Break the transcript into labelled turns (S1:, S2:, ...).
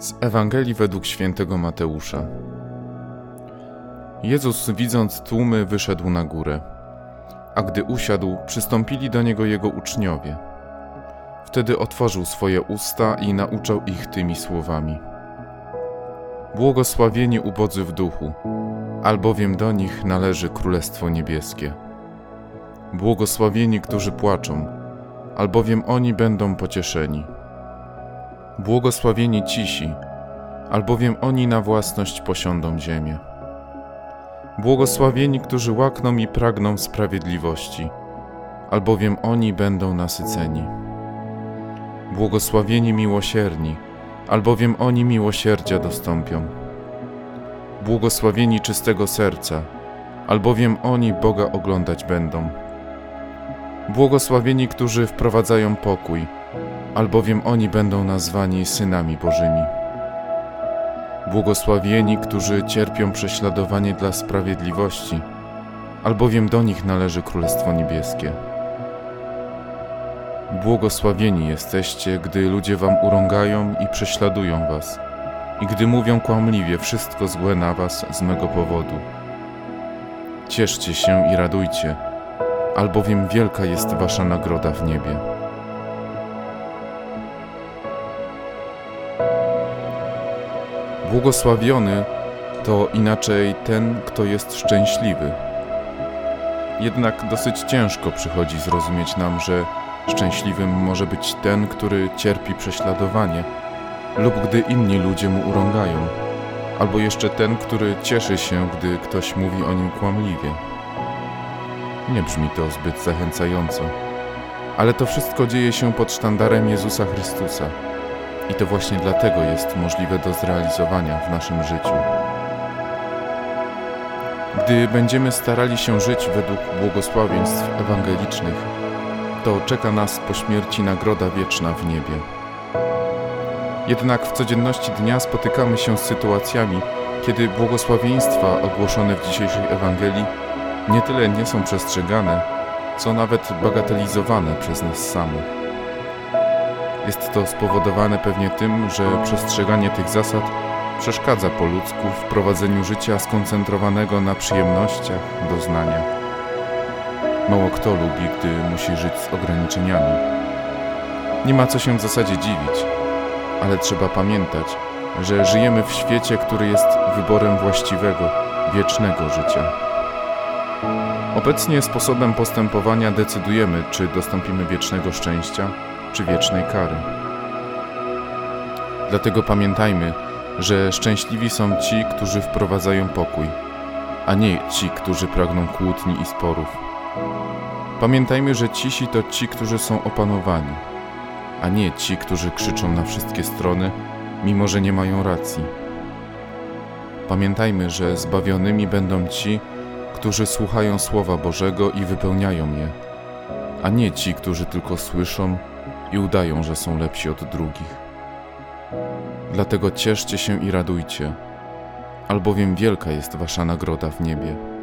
S1: Z Ewangelii według świętego Mateusza. Jezus, widząc tłumy, wyszedł na górę. A gdy usiadł, przystąpili do niego jego uczniowie. Wtedy otworzył swoje usta i nauczał ich tymi słowami: Błogosławieni ubodzy w duchu, albowiem do nich należy Królestwo Niebieskie. Błogosławieni, którzy płaczą, albowiem oni będą pocieszeni. Błogosławieni cisi, albowiem oni na własność posiądą ziemię. Błogosławieni, którzy łakną i pragną sprawiedliwości, albowiem oni będą nasyceni. Błogosławieni miłosierni, albowiem oni miłosierdzia dostąpią. Błogosławieni czystego serca, albowiem oni Boga oglądać będą. Błogosławieni, którzy wprowadzają pokój, albowiem oni będą nazwani synami Bożymi. Błogosławieni, którzy cierpią prześladowanie dla sprawiedliwości, albowiem do nich należy Królestwo Niebieskie. Błogosławieni jesteście, gdy ludzie wam urągają i prześladują was, i gdy mówią kłamliwie wszystko złe na was z mego powodu. Cieszcie się i radujcie, albowiem wielka jest wasza nagroda w niebie. Błogosławiony to inaczej ten, kto jest szczęśliwy. Jednak dosyć ciężko przychodzi zrozumieć nam, że szczęśliwym może być ten, który cierpi prześladowanie, lub gdy inni ludzie mu urągają, albo jeszcze ten, który cieszy się, gdy ktoś mówi o nim kłamliwie. Nie brzmi to zbyt zachęcająco, ale to wszystko dzieje się pod sztandarem Jezusa Chrystusa i to właśnie dlatego jest możliwe do zrealizowania w naszym życiu. Gdy będziemy starali się żyć według błogosławieństw ewangelicznych, to czeka nas po śmierci nagroda wieczna w niebie. Jednak w codzienności dnia spotykamy się z sytuacjami, kiedy błogosławieństwa ogłoszone w dzisiejszej Ewangelii nie tyle nie są przestrzegane, co nawet bagatelizowane przez nas samych. Jest to spowodowane pewnie tym, że przestrzeganie tych zasad przeszkadza po ludzku w prowadzeniu życia skoncentrowanego na przyjemnościach, doznaniach. Mało kto lubi, gdy musi żyć z ograniczeniami. Nie ma co się w zasadzie dziwić, ale trzeba pamiętać, że żyjemy w świecie, który jest wyborem właściwego, wiecznego życia. Obecnie sposobem postępowania decydujemy, czy dostąpimy wiecznego szczęścia, czy wiecznej kary. Dlatego pamiętajmy, że szczęśliwi są ci, którzy wprowadzają pokój, a nie ci, którzy pragną kłótni i sporów. Pamiętajmy, że cisi to ci, którzy są opanowani, a nie ci, którzy krzyczą na wszystkie strony, mimo że nie mają racji. Pamiętajmy, że zbawionymi będą ci, którzy słuchają Słowa Bożego i wypełniają je, a nie ci, którzy tylko słyszą i udają, że są lepsi od drugich. Dlatego cieszcie się i radujcie, albowiem wielka jest wasza nagroda w niebie.